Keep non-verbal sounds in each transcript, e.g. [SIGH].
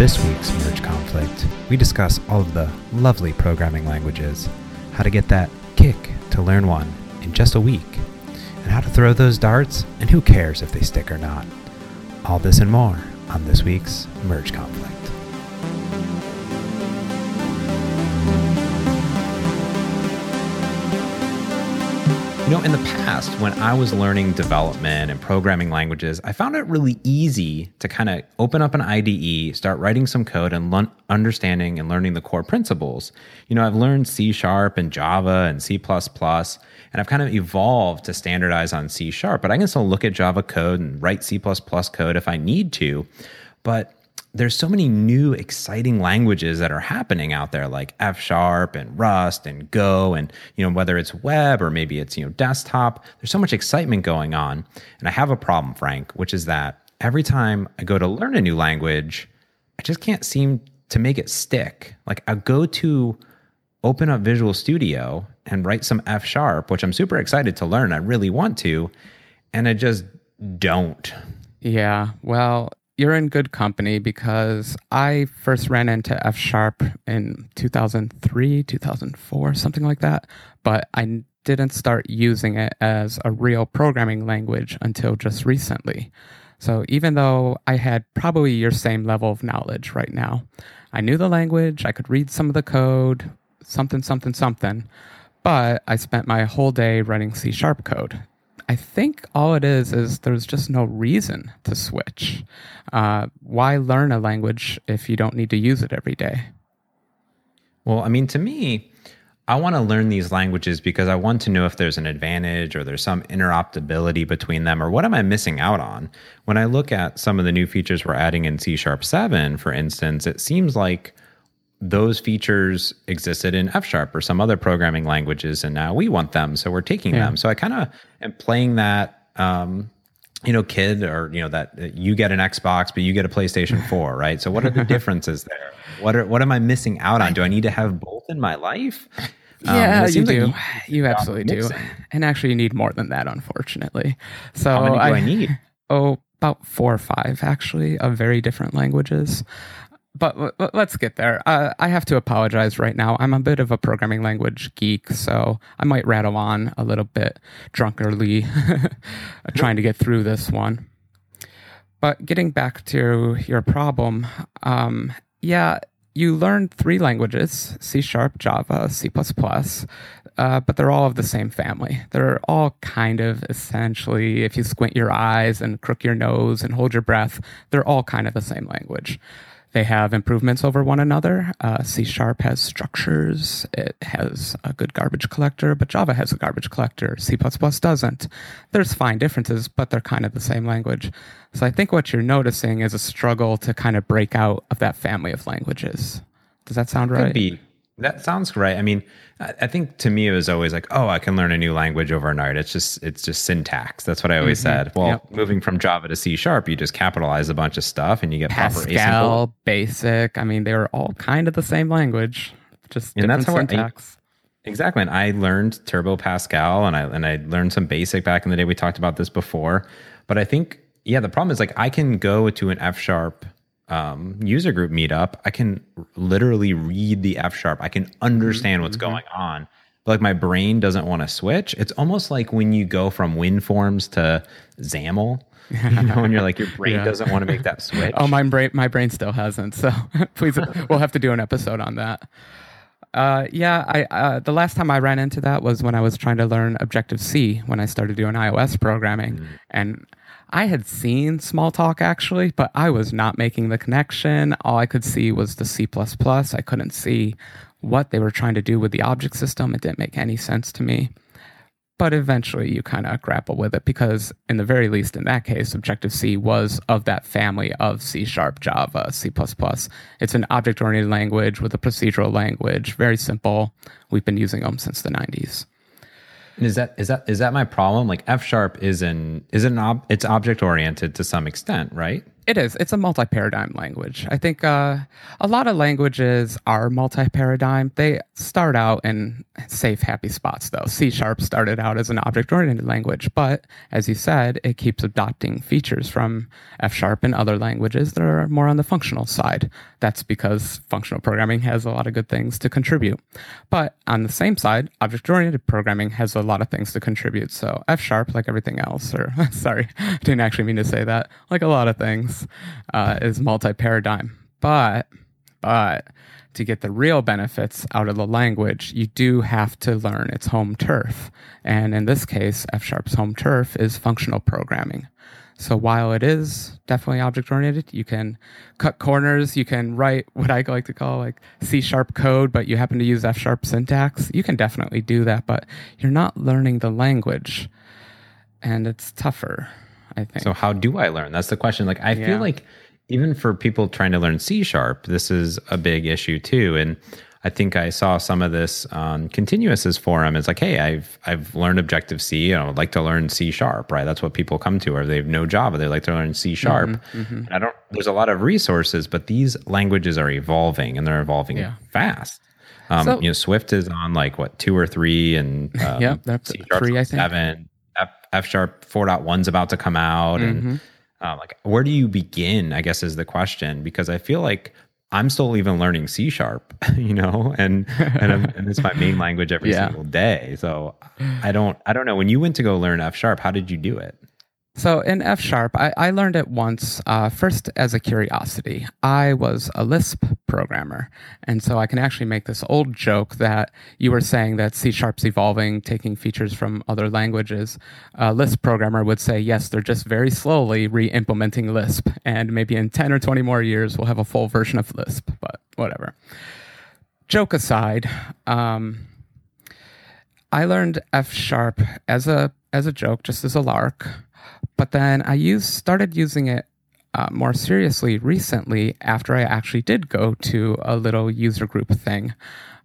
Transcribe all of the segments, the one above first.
this week's Merge Conflict, we discuss all of the lovely programming languages, how to get that kick to learn one in just a week, and how to throw those darts, and who cares if they stick or not. All this and more on this week's Merge Conflict. You know, in the past, when I was learning development and programming languages, I found it really easy to kind of open up an IDE, start writing some code, and understanding and learning the core principles. You know, I've learned C sharp and Java and C, and I've kind of evolved to standardize on C sharp, but I can still look at Java code and write C code if I need to. But there's so many new exciting languages that are happening out there like f sharp and rust and go and you know whether it's web or maybe it's you know desktop there's so much excitement going on. And i have a problem frank which is that every time i go to learn a new language i just can't seem to make it stick. Like i go to open up visual studio and write some f sharp which i'm super excited to learn. I really want to and i just don't. Yeah. Well you're in good company because I first ran into F sharp in 2003, 2004, something like that. But I didn't start using it as a real programming language until just recently. So even though I had probably your same level of knowledge right now, I knew the language, I could read some of the code, something, something, something. But I spent my whole day running C sharp code. I think all it is is there's just no reason to switch. Uh, why learn a language if you don't need to use it every day? Well, I mean, to me, I want to learn these languages because I want to know if there's an advantage or there's some interoperability between them or what am I missing out on? When I look at some of the new features we're adding in C Sharp 7, for instance, it seems like those features existed in F sharp or some other programming languages, and now we want them, so we're taking yeah. them. So I kind of am playing that, um, you know, kid or you know that, you get an Xbox, but you get a PlayStation [LAUGHS] Four, right? So what are the differences there? What are what am I missing out on? Do I need to have both in my life? Um, yeah, you do. Like you, [SIGHS] you absolutely do. And actually, you need more than that, unfortunately. So How many do I, I need? Oh, about four or five, actually, of very different languages but let's get there. Uh, I have to apologize right now. I'm a bit of a programming language geek, so I might rattle on a little bit drunkenly [LAUGHS] trying to get through this one. But getting back to your problem, um, yeah, you learned three languages C sharp, Java, C, uh, but they're all of the same family. They're all kind of essentially, if you squint your eyes and crook your nose and hold your breath, they're all kind of the same language. They have improvements over one another. Uh, C Sharp has structures. It has a good garbage collector, but Java has a garbage collector. C doesn't. There's fine differences, but they're kind of the same language. So I think what you're noticing is a struggle to kind of break out of that family of languages. Does that sound right? Could be. That sounds right. I mean, I think to me it was always like, oh, I can learn a new language overnight. It's just it's just syntax. That's what I always mm-hmm. said. Well, yep. moving from Java to C sharp, you just capitalize a bunch of stuff and you get Pascal, proper Basic. I mean, they were all kind of the same language, just and that's how syntax. I, exactly. And I learned Turbo Pascal and I and I learned some Basic back in the day. We talked about this before, but I think yeah, the problem is like I can go to an F sharp um, user group meetup, I can literally read the F sharp. I can understand mm-hmm. what's going on. But like my brain doesn't want to switch. It's almost like when you go from WinForms to XAML. You know, and you're like your brain yeah. doesn't want to make that [LAUGHS] switch. Oh, my brain, my brain still hasn't. So [LAUGHS] please, we'll have to do an episode on that. Uh, yeah, I uh, the last time I ran into that was when I was trying to learn Objective C when I started doing iOS programming, mm. and I had seen Smalltalk actually, but I was not making the connection. All I could see was the C. I couldn't see what they were trying to do with the object system. It didn't make any sense to me. But eventually you kind of grapple with it because, in the very least, in that case, Objective C was of that family of C sharp, Java, C. It's an object oriented language with a procedural language, very simple. We've been using them since the 90s. Is that is that is that my problem? Like F sharp is an is an ob, it's object oriented to some extent, right? It is. It's a multi paradigm language. I think uh, a lot of languages are multi paradigm. They start out in safe, happy spots, though. C sharp started out as an object oriented language, but as you said, it keeps adopting features from F sharp and other languages that are more on the functional side. That's because functional programming has a lot of good things to contribute. But on the same side, object oriented programming has a lot of things to contribute. So F sharp, like everything else, or [LAUGHS] sorry, I [LAUGHS] didn't actually mean to say that, like a lot of things uh, is multi-paradigm. But but to get the real benefits out of the language, you do have to learn its home turf. And in this case, F Sharp's home turf is functional programming. So while it is definitely object oriented, you can cut corners, you can write [LAUGHS] what I like to call like C sharp code, but you happen to use F sharp syntax. You can definitely do that, but you're not learning the language. And it's tougher. I think. So how do I learn? That's the question. Like I yeah. feel like even for people trying to learn C sharp, this is a big issue too. And I think I saw some of this on Continuous's forum. It's like, hey, I've I've learned Objective C and I would like to learn C sharp, right? That's what people come to, or they have no Java, they like to learn C sharp. Mm-hmm, mm-hmm. I don't. There's a lot of resources, but these languages are evolving and they're evolving yeah. fast. Um, so, you know, Swift is on like what two or three, and [LAUGHS] um, yeah, that's three, I think. Seven. F sharp 4.1 is about to come out. Mm-hmm. And uh, like, where do you begin? I guess is the question because I feel like I'm still even learning C sharp, [LAUGHS] you know, and and, and it's my main [LAUGHS] language every yeah. single day. So I don't I don't know. When you went to go learn F sharp, how did you do it? So in F sharp, I, I, learned it once, uh, first as a curiosity. I was a Lisp programmer. And so I can actually make this old joke that you were saying that C sharp's evolving, taking features from other languages. A Lisp programmer would say, yes, they're just very slowly re implementing Lisp. And maybe in 10 or 20 more years, we'll have a full version of Lisp, but whatever. Joke aside, um, I learned F sharp as a as a joke, just as a lark. But then I used started using it uh, more seriously recently after I actually did go to a little user group thing.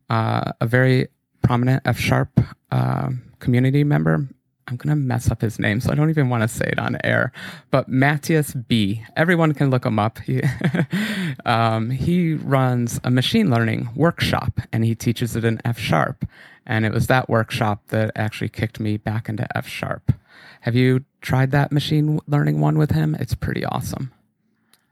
Uh, a very prominent F sharp uh, community member. I'm going to mess up his name, so I don't even want to say it on air. But Matthias B. Everyone can look him up. [LAUGHS] He, um, he runs a machine learning workshop and he teaches it in F sharp. And it was that workshop that actually kicked me back into F sharp. Have you tried that machine learning one with him? It's pretty awesome.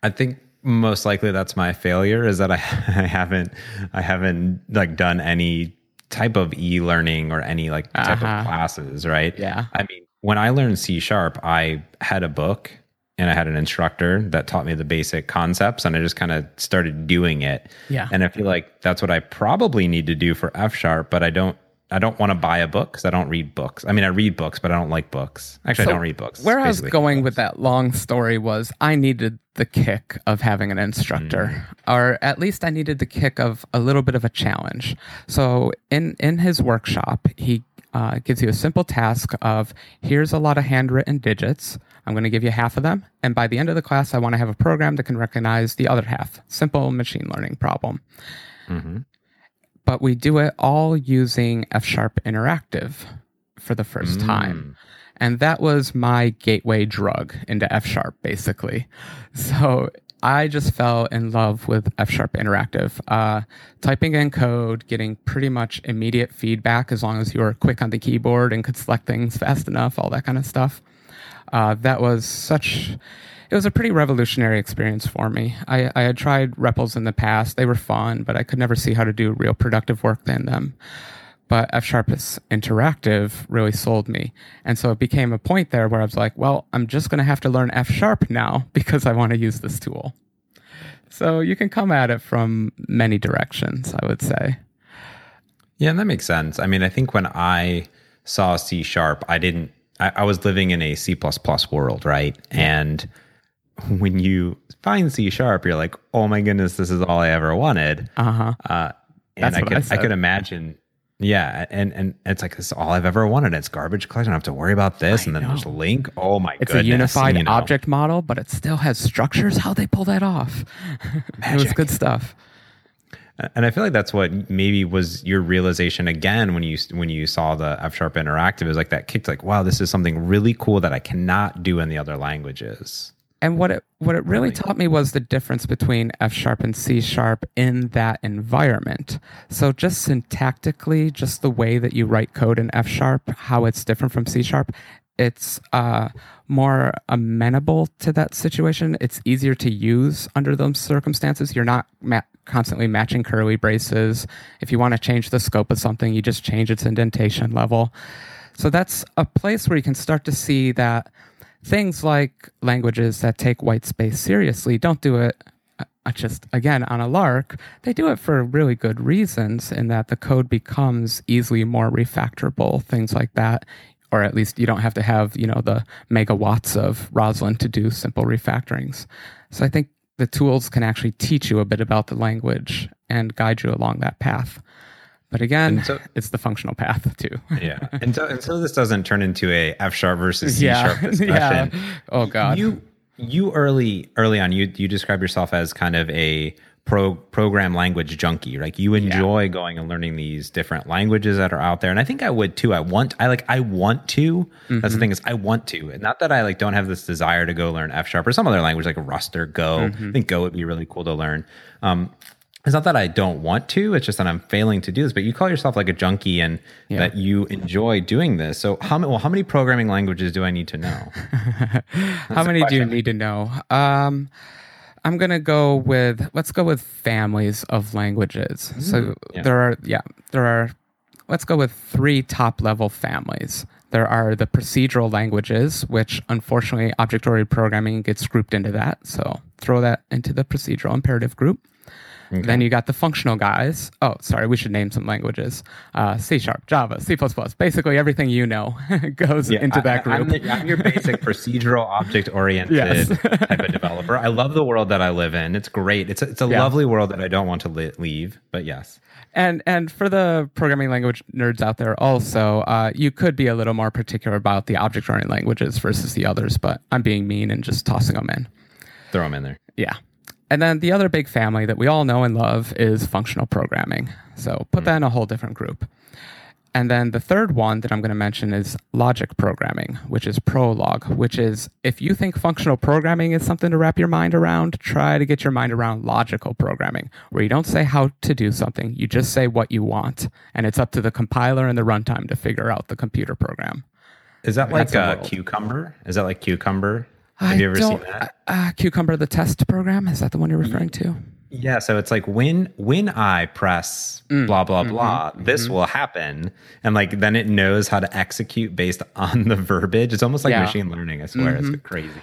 I think most likely that's my failure is that I, [LAUGHS] I haven't I haven't like done any type of e-learning or any like type uh-huh. of classes, right? Yeah. I mean, when I learned C sharp, I had a book and I had an instructor that taught me the basic concepts and I just kind of started doing it. Yeah. And I feel like that's what I probably need to do for F sharp, but I don't I don't want to buy a book because I don't read books. I mean, I read books, but I don't like books. Actually, so I don't read books. Where I was going with that long story was I needed the kick of having an instructor, mm. or at least I needed the kick of a little bit of a challenge. So in in his workshop, he uh, gives you a simple task of here's a lot of handwritten digits. I'm going to give you half of them, and by the end of the class, I want to have a program that can recognize the other half. Simple machine learning problem. Mm-hmm but we do it all using F Sharp Interactive for the first mm. time. And that was my gateway drug into F Sharp, basically. So I just fell in love with F Sharp Interactive. Uh, typing in code, getting pretty much immediate feedback as long as you were quick on the keyboard and could select things fast enough, all that kind of stuff. Uh, that was such it was a pretty revolutionary experience for me. I, I had tried REPLs in the past. They were fun, but I could never see how to do real productive work in them. But F Sharp's interactive really sold me. And so it became a point there where I was like, well, I'm just going to have to learn F Sharp now [LAUGHS] because I want to use this tool. So you can come at it from many directions, I would say. Yeah, and that makes sense. I mean, I think when I saw C Sharp, I didn't, I, I was living in a C world, right? And when you find C sharp, you're like, oh my goodness, this is all I ever wanted. Uh-huh. Uh, and That's I could I, I, could imagine, yeah, and and it's like this is all I've ever wanted. It's garbage collection. I don't have to worry about this. I and then know. there's LINQ. Oh my it's goodness. a unified you know. object model, but it still has structures. How they pull that off? [LAUGHS] it was good stuff. And I feel like that's what maybe was your realization again when you when you saw the F sharp interactive is like that kicked like wow this is something really cool that I cannot do in the other languages. And what it what it really taught me was the difference between F sharp and C sharp in that environment. So just syntactically, just the way that you write code in F sharp, how it's different from C sharp, it's uh, more amenable to that situation. It's easier to use under those circumstances. You're not ma- constantly matching curly braces. If you want to change the scope of something, you just change its indentation level. So that's a place where you can start to see that things like languages that take white space seriously don't do it uh, just again on a lark. They do it for really good reasons in that the code becomes easily more refactorable things like that or at least you don't have to have you know the megawatts of roslyn to do simple refactorings. So i think the tools can actually teach you a bit about the language and guide you along that path but again, so, [LAUGHS] it's the functional path [LAUGHS] too. yeah. And so, until this doesn't turn into a F sharp versus C yeah. sharp [LAUGHS] discussion. yeah. Oh God. You you early early on you you describe yourself as kind of a pro program language junkie. Like you enjoy yeah. going and learning these different languages that are out there. And I think I would too. I want I like I want to. Mm-hmm. That's the mm-hmm. thing is I want to. And not that I like don't have this desire to go learn F sharp or some other language like Rust or Go. Mm-hmm. I think Go would be really cool to learn. Um, it's not that I don't want to, it's just that I'm failing to do this. But you call yourself like a junkie and yeah. that you enjoy doing this. So how many well, how many programming languages do I need to know? [LAUGHS] how many do you need to know? Um, I'm gonna go with let's go with families of languages. Mm, so yeah. there are yeah, there are let's go with three top level families. There are the procedural languages, which unfortunately object oriented programming gets grouped into that. So throw that into the procedural imperative group. Okay. Then you got the functional guys. Oh, sorry, we should name some languages. Uh, C sharp, Java, C++. Basically, everything you know [LAUGHS] goes yeah, into that group. I'm, the, I'm your basic [LAUGHS] procedural object oriented yes. type of developer. I love the world that I live in. It's great. It's a, it's a yeah. lovely world that I don't want to li- leave, but yes. And and for the programming language nerds out there, also, uh, you could be a little more particular about the object oriented languages versus the others, but I'm being mean and just tossing them in. Throw them in there. Yeah. And then the other big family that we all know and love is functional programming. So put mm. that in a whole different group. And then the third one that I'm going to mention is logic programming, which is Prolog, which is if you think functional programming is something to wrap your mind around, try to get your mind around logical programming, where you don't say how to do something, you just say what you want. And it's up to the compiler and the runtime to figure out the computer program. Is that like a Cucumber? Is that like Cucumber? Have you ever seen that? Uh, Cucumber the test program is that the one you're referring to? Yeah, so it's like when when I press mm. blah blah mm-hmm. blah, this mm-hmm. will happen, and like then it knows how to execute based [LAUGHS] on the verbiage. It's almost like yeah. machine learning. I swear, mm-hmm. it's crazy.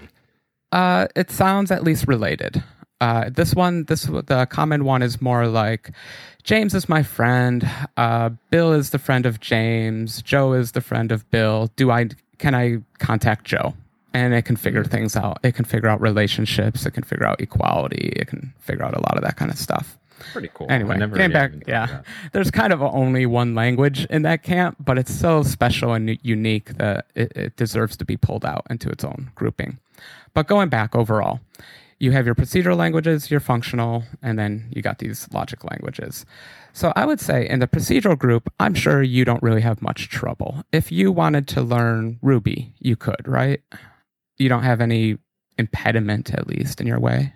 Uh, it sounds at least related. Uh, this one, this the common one is more like James is my friend. Uh, Bill is the friend of James. Joe is the friend of Bill. Do I can I contact Joe? And it can figure things out. It can figure out relationships. It can figure out equality. It can figure out a lot of that kind of stuff. Pretty cool. Anyway, came back. Yeah, there's kind of only one language in that camp, but it's so special and unique that it, it deserves to be pulled out into its own grouping. But going back overall, you have your procedural languages, your functional, and then you got these logic languages. So I would say in the procedural group, I'm sure you don't really have much trouble. If you wanted to learn Ruby, you could, right? You don't have any impediment at least in your way.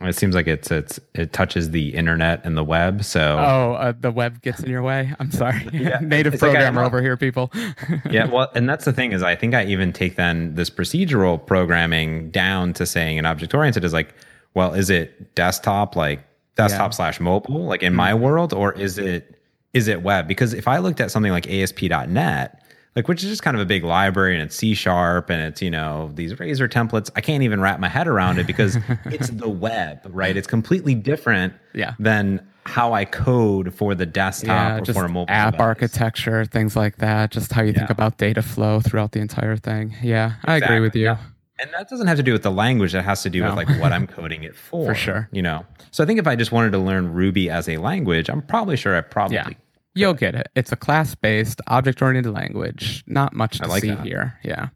It seems like it's it's it touches the internet and the web. So oh, uh, the web gets in your way. I'm sorry, [LAUGHS] yeah, [LAUGHS] native programmer like over here, people. [LAUGHS] yeah, well, and that's the thing is, I think I even take then this procedural programming down to saying an object oriented is like, well, is it desktop like desktop yeah. slash mobile like in mm-hmm. my world, or is it is it web? Because if I looked at something like ASP.NET, like which is just kind of a big library and it's C sharp and it's you know these Razor templates. I can't even wrap my head around it because [LAUGHS] it's the web, right? It's completely different yeah. than how I code for the desktop yeah, or for a mobile app device. architecture, things like that. Just how you yeah. think about data flow throughout the entire thing. Yeah, exactly. I agree with you. Yeah. And that doesn't have to do with the language. That has to do no. with like what I'm coding it [LAUGHS] for. for sure. You know. So I think if I just wanted to learn Ruby as a language, I'm probably sure I probably. You'll get it. It's a class based, object oriented language. Not much to like see that. here. Yeah.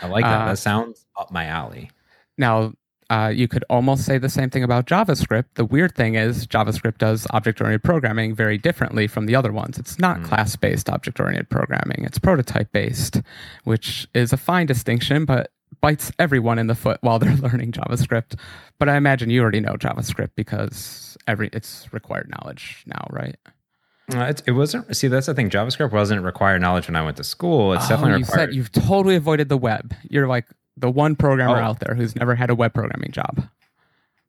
I like that. Uh, that sounds up my alley. Now, uh, you could almost say the same thing about JavaScript. The weird thing is, JavaScript does object oriented programming very differently from the other ones. It's not mm. class based object oriented programming, it's prototype based, which is a fine distinction, but bites everyone in the foot while they're [LAUGHS] learning JavaScript. But I imagine you already know JavaScript because every it's required knowledge now, right? Uh, it, it wasn't. See, that's the thing. JavaScript wasn't required knowledge when I went to school. It's Oh, definitely you required. said you've totally avoided the web. You're like the one programmer Oh. out there who's never had a web programming job.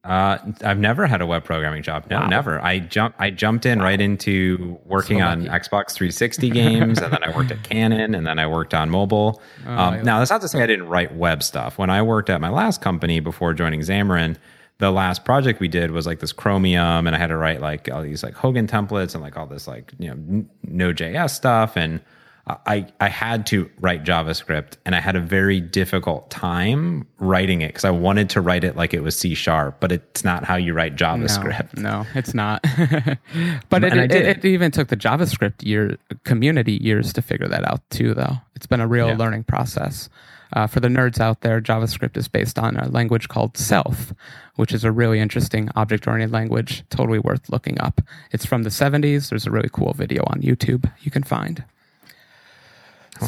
Uh, I've never had a web programming job. No, Wow. never. I jumped. I jumped in right into working So on. Xbox [LAUGHS] 360 games, and then I worked at [LAUGHS] Canon, and then I worked on mobile. Oh, um, now, that's not to say I didn't write web stuff. When I worked at my last company before joining Xamarin, the last project we did was like this Chromium, and I had to write like all these like Hogan templates and like all this like you know Node.js stuff, and I I had to write JavaScript, and I had a very difficult time writing it because I wanted to write it like it was C sharp, but it's not how you write JavaScript. No, no, it's not. [LAUGHS] but it, it, it even took the JavaScript year community years to figure that out too. Though it's been a real Yeah. learning process. Uh, for the nerds out there, JavaScript is based on a language called Self, which is a really interesting object-oriented language, totally worth looking up. It's from the 70s. There's a really cool video on YouTube you can find.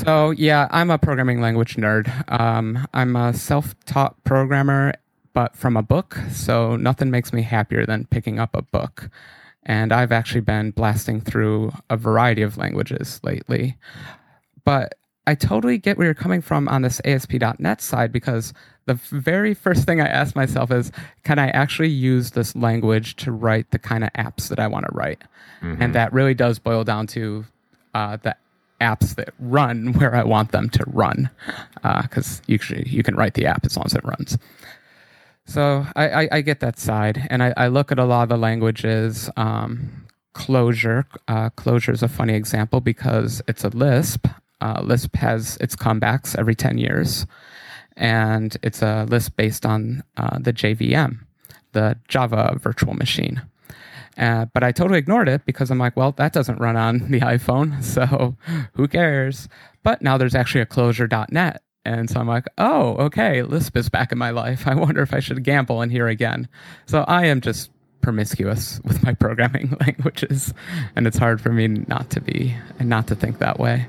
So yeah, I'm a programming language nerd. Um, I'm a self-taught programmer, but from a book. So nothing makes me happier than picking up a book. And I've actually been blasting through a variety of languages lately. But I totally get where you're coming from on this ASP.NET side because the very first thing I asked myself is, can I actually use this language to write the kind of apps that I want to write? And that really does boil down to uh, the apps that run [LAUGHS] where I want them to run, because usually you can write the app as long as it runs. So I, I, I get that side, and I, I look at a lot of the languages. Um, Clojure, uh, Clojure is a funny example because it's a Lisp. Uh, Lisp has its comebacks every ten years, and it's a Lisp based on uh, the JVM, the Java Virtual Machine. Uh, but I totally ignored it because I'm like, well, that doesn't run on [LAUGHS] the iPhone, so [LAUGHS] who cares? But now there's actually a clojure.net. And so I'm like, oh, okay, Lisp is back in my life. [LAUGHS] I wonder if I should gamble in here again. So I am just promiscuous with my programming languages, and it's hard for me not to be and not to think that way.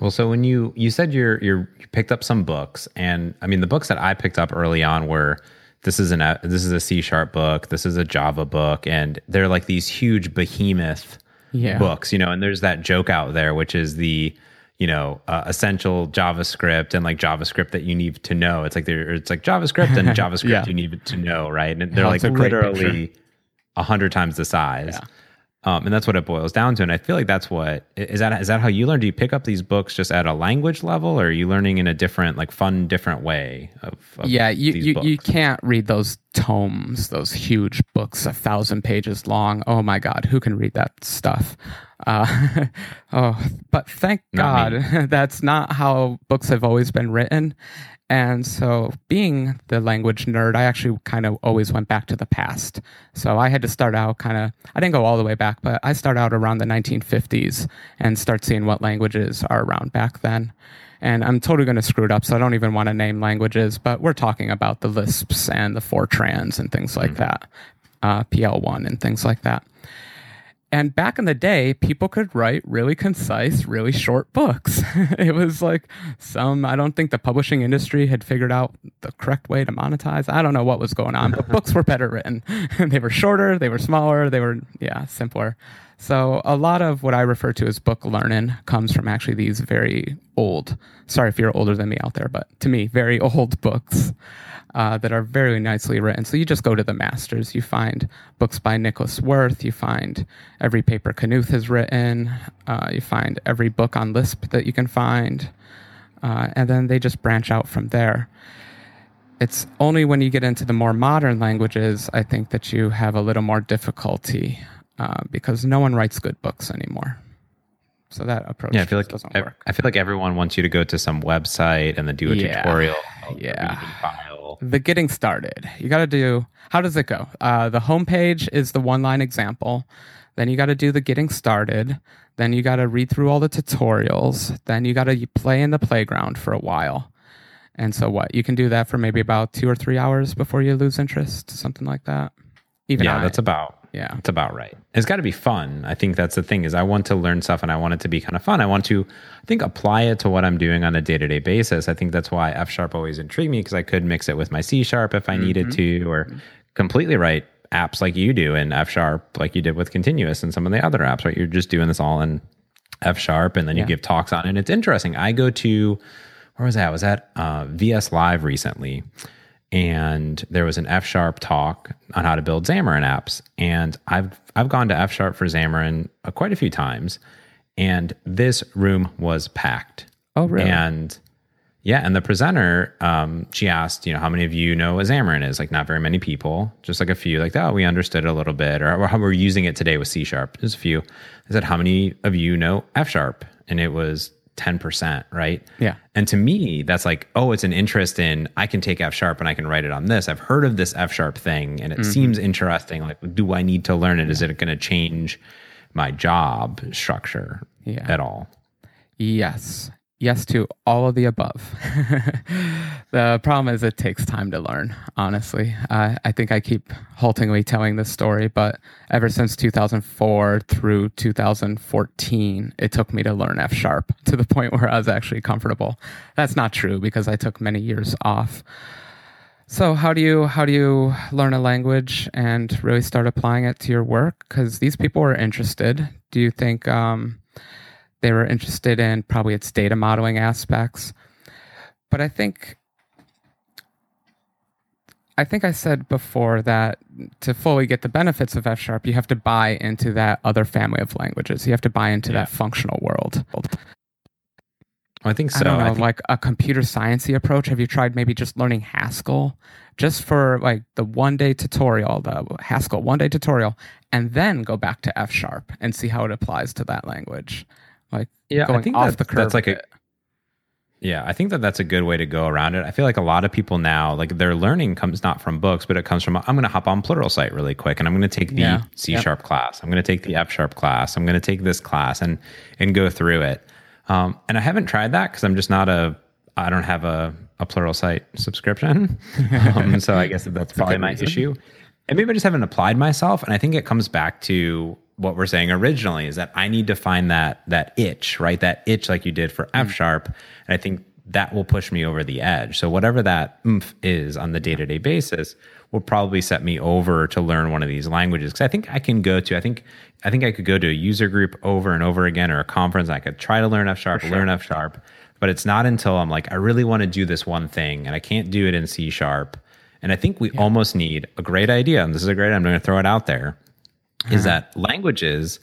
Well, so when you you said you're you're you picked up some books, and I mean the books that I picked up early on were this is an this is a C sharp book, this is a Java book, and they're like these huge behemoth Yeah. books, you know. And there's that joke out there, which is the you know uh, essential JavaScript and like JavaScript that you need to know. It's like there it's like JavaScript and [LAUGHS] JavaScript Yeah. you need to know, right? And they're like it's a great literally a hundred times the size. Yeah. Um, and that's what it boils down to. And I feel like that's what is that is that how you learn? Do you pick up these books just at a language level, or are you learning in a different, like fun, different way of, of yeah you, you, books? you can't read those tomes those huge books a thousand pages long oh my god who can read that stuff uh, [LAUGHS] oh but thank Not god [LAUGHS] that's not how books have always been written and so being the language nerd i actually kind of always went back to the past. So i had to start out kind of i didn't go all the way back but i start out around the 1950s and start seeing what languages are around back then. And I'm totally going to screw it up, so I don't even want to name languages, but we're talking about the Lisps and the Fortrans and things like that, uh, PL1 and things like that. And back in the day, people could write really concise, really short books. [LAUGHS] it was like some, I don't think the publishing industry had figured out the correct way to monetize. I don't know what was going on, but books were better written. [LAUGHS] they were shorter, they were smaller, they were, yeah, simpler. So a lot of what I refer to as book learning comes from actually these very old, sorry if you're older than me out there, but to me, very [LAUGHS] old books uh, that are very nicely written. So you just go to the masters. You find books by Nicholas Wirth. You find every paper Knuth has written. Uh, you find every book on Lisp that you can find. Uh, and then they just branch out from there. It's only when you get into the more modern languages, I think, that you have a little more difficulty uh, because no one writes good books anymore. So that approach yeah, I feel like doesn't I, work. I feel like everyone wants you to go to some website and then do a Yeah. tutorial. Yeah. the getting started. You got to do, how does it go? Uh, the homepage is the one line example. Then you got to do the getting started. Then you got to read through all the tutorials. Then you got to play in the playground for a while. And so what? You can do that for maybe about two or three hours before you lose interest, something like that. Even Yeah, I- that's about Yeah. It's about right. It's got to be fun. I think that's the thing is I want to learn stuff and I want it to be kind of fun. I want to, I think, apply it to what I'm doing on a day to day basis. I think that's why F sharp always intrigued me because I could mix it with my C sharp if I mm-hmm. needed to, or completely write apps like you do in F sharp, like you did with Continuous and some of the other apps, right? You're just doing this all in F sharp and then you give talks on it. And it's interesting. I go to, where was that? I was at uh, VS Live recently and there was an F sharp talk on how to build Xamarin apps. And I've I've gone to F sharp for Xamarin uh, quite a few times, and this room was packed. Oh, really? And yeah, and the presenter, um, she asked, you know, how many of you know what Xamarin is? Like, not very many people, just like a few. Like, oh, we understood it a little bit, or, or how we're using it today with C sharp. There's a few. I said, how many of you know F sharp? And it was 10%, right? Yeah. And to me, that's like, oh, it's an interest in I can take F sharp and I can write it on this. I've heard of this F sharp thing and it mm-hmm. seems interesting. Like, do I need to learn it? Yeah. Is it going to change my job structure yeah. at all? Yes yes to all of the above. [LAUGHS] the problem is it takes time to learn, honestly. Uh, I think I keep haltingly telling this story, but ever since 2004 through 2014, it took me to learn F sharp [LAUGHS] to the point where I was actually comfortable. That's not true because I took many years off. So how do you how do you learn a language and really start applying it to your work? Because these people are interested. Do you think um, they were interested in probably its data modeling aspects. But I think I think I said before that to fully get the benefits of F sharp, you have to buy into that other family of languages. You have to buy into yeah. that functional world. I think so. I don't know, I think... like a computer sciencey approach. Have you tried maybe just learning Haskell just for like the one day tutorial, the Haskell one day tutorial, and then go back to F sharp and see how it applies to that language? Like yeah, I think off that, the curve. That's like a yeah, I think that that's a good way to go around it. I feel like a lot of people now, like their learning comes not from books, but it comes from I'm going to hop on Plural Pluralsight really quick, and I'm going to take the yeah. C sharp yep. class. I'm going to take the F sharp class. I'm going to take this class and and go through it. Um, and I haven't tried that because I'm just not a I don't have a a Pluralsight subscription, [LAUGHS] um, so I guess that's probably my issue. And maybe I just haven't applied myself. And I think it comes back to what we're saying originally is that I need to find that that itch, right? That itch like you did for F mm. sharp. And I think that will push me over the edge. So whatever that oomph is on the day-to-day basis will probably set me over to learn one of these languages. Cause I think I can go to, I think, I think I could go to a user group over and over again or a conference. I could try to learn F sharp, sure. learn F sharp, but it's not until I'm like, I really want to do this one thing and I can't do it in C sharp. And I think we yeah. almost need a great idea. And this is a great, I'm going to throw it out there is uh-huh. that languages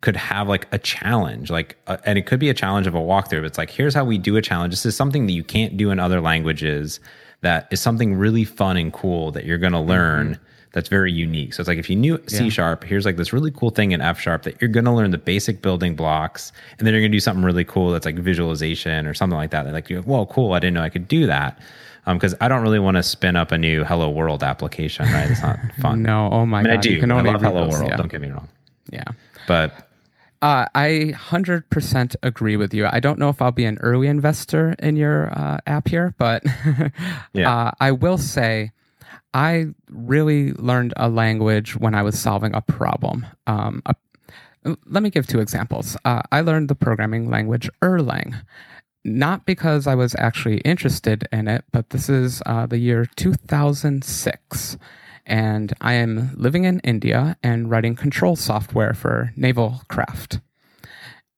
could have like a challenge like uh, and it could be a challenge of a walkthrough it's like here's how we do a challenge this is something that you can't do in other languages that is something really fun and cool that you're going to mm-hmm. learn mm-hmm. that's very unique so it's like if you knew c sharp here's like this really cool thing in f sharp that you're going to learn the basic building blocks and then you're going to do something really cool that's like visualization or something like that They're like whoa cool i didn't know i could do that because um, I don't really want to spin up a new Hello World application, right? It's not [LAUGHS] fun. no, oh my I mean, god, I do. You can only I love Hello those, World. Yeah. Don't get me wrong. Yeah, but uh, I 100% agree with you. I don't know if I'll be an early investor in your uh, app here, but [LAUGHS] yeah. uh, I will say I really learned a language when I was solving a problem. Um, a, let me give two examples. Uh, I learned the programming language Erlang not because I was actually interested in it, but this is uh, the year 2006. And I am living in India and writing control software for naval craft.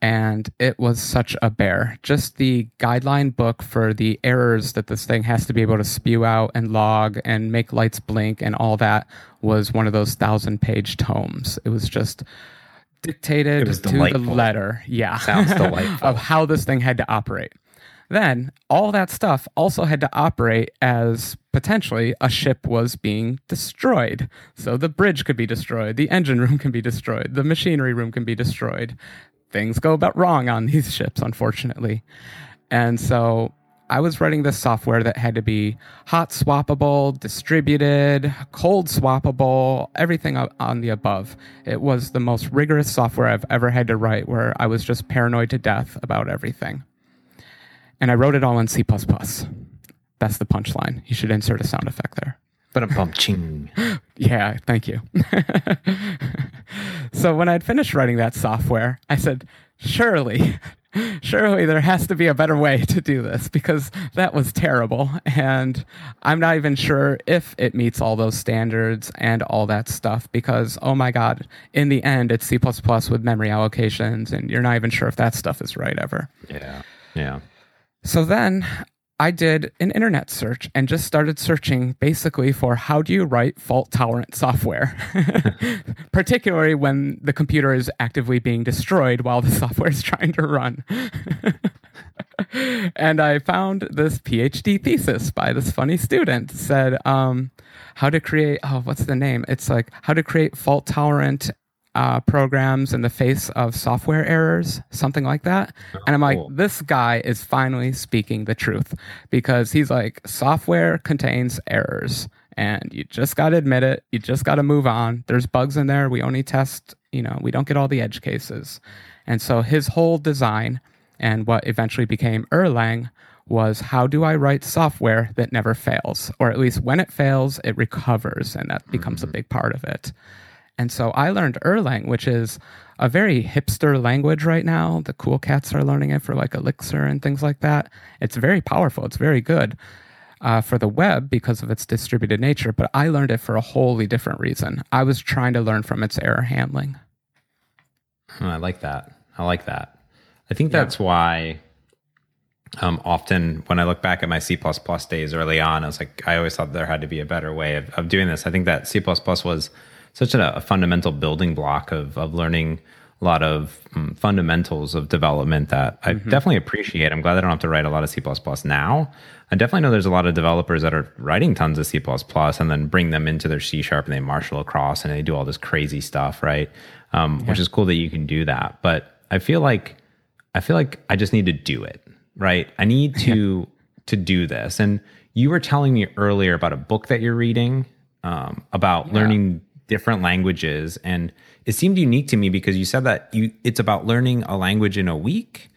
And it was such a bear. Just the guideline book for the errors that this thing has to be able to spew out and log and make lights blink and all that was one of those thousand page tomes. It was just dictated to the letter. Yeah. Sounds [LAUGHS] delightful. of how this thing had to operate. Then all that stuff also had to operate as potentially a ship was being destroyed. So the bridge could be destroyed, the engine room can be destroyed, the machinery room can be destroyed. Things go about wrong on these ships, unfortunately. And so I was writing this software that had to be hot swappable, distributed, cold swappable, everything on the above. It was the most rigorous software I've ever had to write where I was just paranoid to death about everything. And I wrote it all in C. That's the punchline. You should insert a sound effect there. But a bum ching. [LAUGHS] Yeah, thank you. [LAUGHS] so when I'd finished writing that software, I said, surely, [LAUGHS] surely there has to be a better way to do this because that was terrible. And I'm not even sure if it meets all those standards and all that stuff because, oh my God, in the end, it's C with memory allocations, and you're not even sure if that stuff is right ever. Yeah. Yeah. So then I did an internet search and just started searching basically for how do you write fault tolerant software, [LAUGHS] particularly when the computer is actively being destroyed while the [LAUGHS] software is trying to run. [LAUGHS] and I found this PhD thesis by this funny student said um, how to create oh what's the name? It's like how to create fault tolerant uh, programs in the face of software errors, something like that. And I'm like, this guy is finally speaking the truth because he's like, software contains errors and you just got to admit it. You just got to move on. There's bugs in there. We only test, you know, we don't get all the edge cases. And so his whole design and what eventually became Erlang was how do I write software that never fails? Or at least when it fails, it recovers. And that becomes mm-hmm. a big part of it. And so I learned Erlang, which is a very hipster language right now. The cool cats are learning it for like Elixir and things like that. It's very powerful, it's very good uh, for the web because of its distributed nature, but I learned it for a wholly different reason. I was trying to learn from its error handling. I like that. I like that. I think that's yeah. why um, often when I look back at my C days early on, I was like, I always thought there had to be a better way of, of doing this. I think that C was such a, a fundamental building block of of learning a lot of um, fundamentals of development that I mm-hmm. definitely appreciate. I'm glad I don't have to write a lot of C++ now. I definitely know there's a lot of developers that are writing tons of C++ and then bring them into their C sharp and they marshal across and they do all this crazy stuff, right? Um, yeah. Which is cool that you can do that. But I feel like I feel like I just need to do it, right? I need [LAUGHS] to yeah. to do this. And you were telling me earlier about a book that you're reading um, about yeah. learning different languages and it seemed unique to me because you said that you it's about learning a language in a week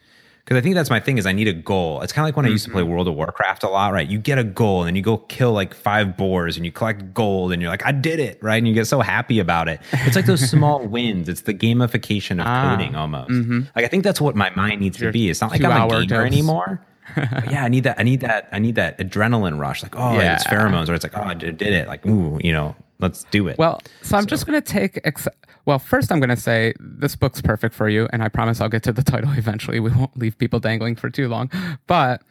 because I think that's my thing is I need a goal. It's kind of like when mm-hmm. I used to play mm-hmm. World of Warcraft a lot, right? You get a goal and then you go kill like five boars and you collect gold and you're like, I did it, right? And you get so happy about it. It's like those [LAUGHS] small wins. It's the gamification of ah, coding almost. Mm-hmm. Like I think that's what my mind needs Your to be. It's not like I'm a gamer dose. anymore. [LAUGHS] yeah, I need that. I need that. I need that adrenaline rush. Like, oh, yeah. it's pheromones, or it's like, oh, I did it. Like, ooh, you know, let's do it. Well, so I'm so. just going to take. Ex- well, first, I'm going to say this book's perfect for you, and I promise I'll get to the title [LAUGHS] eventually. We won't leave people dangling for too long. But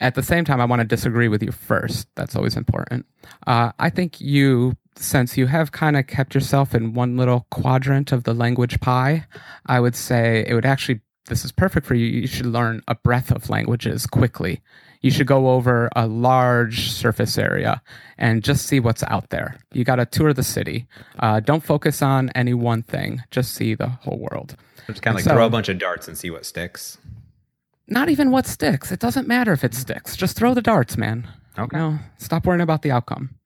at the same time, I want to disagree with you first. That's always important. Uh, I think you, since you have kind of kept yourself in one little quadrant of the language pie, I would say it would actually. This is perfect for you. You should learn a breadth of languages quickly you should go over a large surface area and just see what's out there. You got to tour the city. Uh, don't focus on any one thing. Just see the whole world. Just kind of like so, throw a bunch of darts and see what sticks. Not even what sticks. It doesn't matter if it sticks. Just throw the darts, man. Okay. You know, stop worrying about the outcome. [LAUGHS]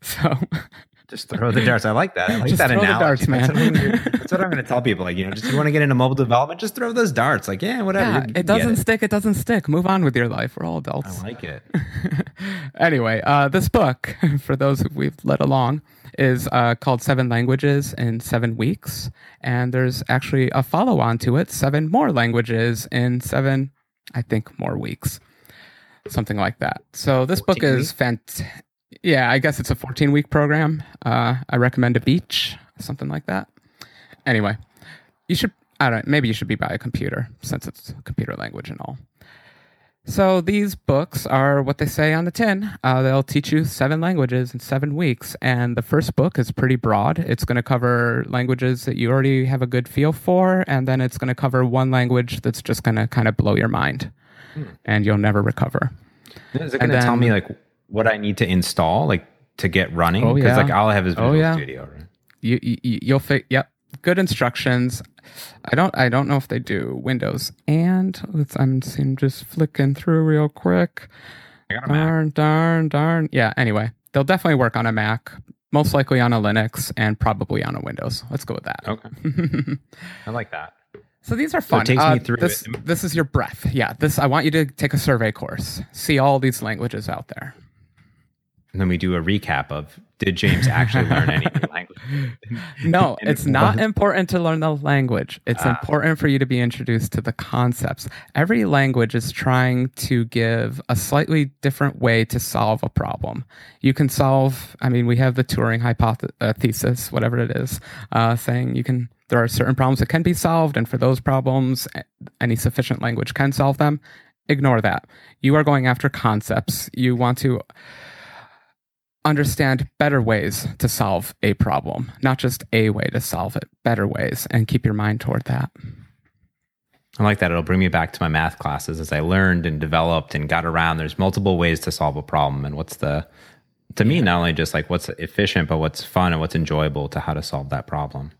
So Just throw the darts. I like that. I like just that throw analogy. The darts, man. That's, what that's what I'm going to tell people. Like, you know, just you want to get into mobile development, just throw those darts. Like, yeah, whatever. Yeah, it doesn't it. stick. It doesn't stick. Move on with your life. We're all adults. I like it. [LAUGHS] anyway, uh, this book, [LAUGHS] for those who we've led along, is uh, called Seven Languages in Seven Weeks. And there's actually a follow on to it, Seven More Languages in Seven, I think, more weeks. Something like that. So this book is fantastic yeah, I guess it's a 14 week program. Uh, I recommend a beach, something like that. Anyway, you should, I don't know, maybe you should be by a computer since it's computer language and all. So these books are what they say on the tin. Uh, they'll teach you seven languages in seven weeks. And the first book is pretty broad. It's going to cover languages that you already have a good feel for. And then it's going to cover one language that's just going to kind of blow your mind hmm. and you'll never recover. Is it going to tell me like what I need to install like to get running? Because oh, yeah. like all I have is oh, Visual oh, yeah. Studio. Right? You, you you'll fit. Yep, good instructions. I don't I don't know if they do Windows and let's I'm seeing just flicking through real quick. i darn, Mac. darn, darn. Yeah. Anyway, they'll definitely work on a Mac, most likely on a Linux, and probably on a Windows. Let's go with that. Okay. [LAUGHS] I like that. So these are fun. So uh, me through this, it. this is your breath. Yeah. This I want you to take a survey course. See all these languages out there. And then we do a recap of did James actually learn any language? [LAUGHS] no, [LAUGHS] it's not important to learn the language. It's ah. important for you to be introduced to the concepts. Every language is trying to give a slightly different way to solve a problem. You can solve, I mean, we have the Turing hypothesis, uh, whatever it is, uh, saying you can, there are certain problems that can be solved, and for those problems, any sufficient language can solve them. Ignore that. You are going after concepts. You want to understand better ways to solve a problem, not just a way to solve it, better ways, and keep your mind toward that. I like that. It'll bring me back to my math classes as I learned and developed and got around. There's multiple ways to solve a problem. And what's the, to me, not only just like what's efficient, but what's fun and what's enjoyable to how to solve that problem.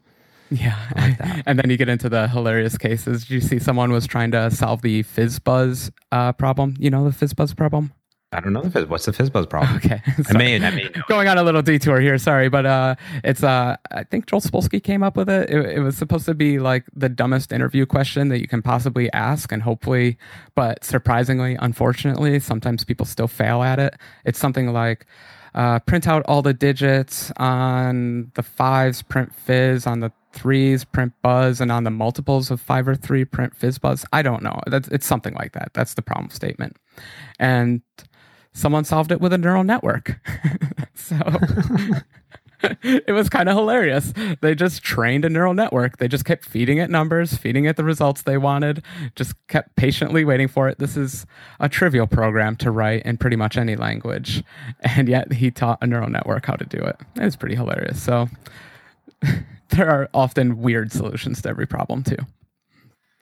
Yeah. Like [LAUGHS] and then you get into the hilarious cases. Did you see someone was trying to solve the FizzBuzz uh, problem? You know the FizzBuzz problem? I don't know the fizz. What's the FizzBuzz problem? [LAUGHS] Okay, I may, I may going on a little detour here. Sorry, but uh, it's uh, I think Joel Spolsky came up with it. it. It was supposed to be like the dumbest interview question that you can possibly ask, and hopefully, but surprisingly, unfortunately, sometimes people still fail at it. It's something like. Uh, print out all the digits on the fives, print fizz on the threes, print buzz, and on the multiples of five or three, print fizz buzz. I don't know. That's it's something like that. That's the problem statement, and someone solved it with a neural network. [LAUGHS] so [LAUGHS] it was kind of hilarious. They just trained a neural network. They just kept feeding it numbers, feeding it the results they wanted, just kept patiently waiting for it. This is a trivial program to write in pretty much any language. And yet he taught a neural network how to do it. It's pretty hilarious. So [LAUGHS] there are often weird solutions to every problem, too.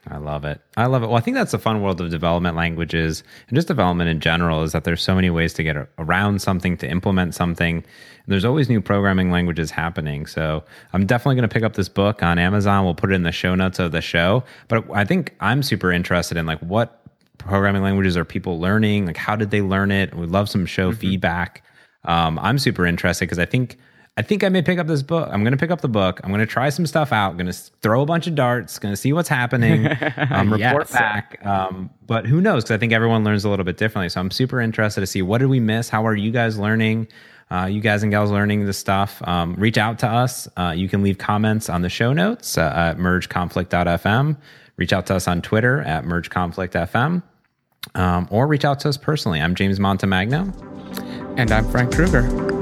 I love it. I love it. Well, I think that's the fun world of development languages and just development in general is that there's so many ways to get around something, to implement something. And there's always new programming languages happening. So I'm definitely going to pick up this book on Amazon. We'll put it in the show notes of the show. But I think I'm super interested in like what programming languages are people learning? Like how did they learn it? We'd love some show mm-hmm. feedback. Um, I'm super interested because I think I think I may pick up this book. I'm going to pick up the book. I'm going to try some stuff out. I'm going to throw a bunch of darts. Going to see what's happening. [LAUGHS] Um, report yes. back. Um, but who knows? Because I think everyone learns a little bit differently. So I'm super interested to see what did we miss. How are you guys learning? Uh, you guys and gals learning this stuff. Um, reach out to us. Uh, you can leave comments on the show notes uh, at mergeconflict.fm. Reach out to us on Twitter at mergeconflictfm. Um, or reach out to us personally. I'm James Montemagno. And I'm Frank Krueger.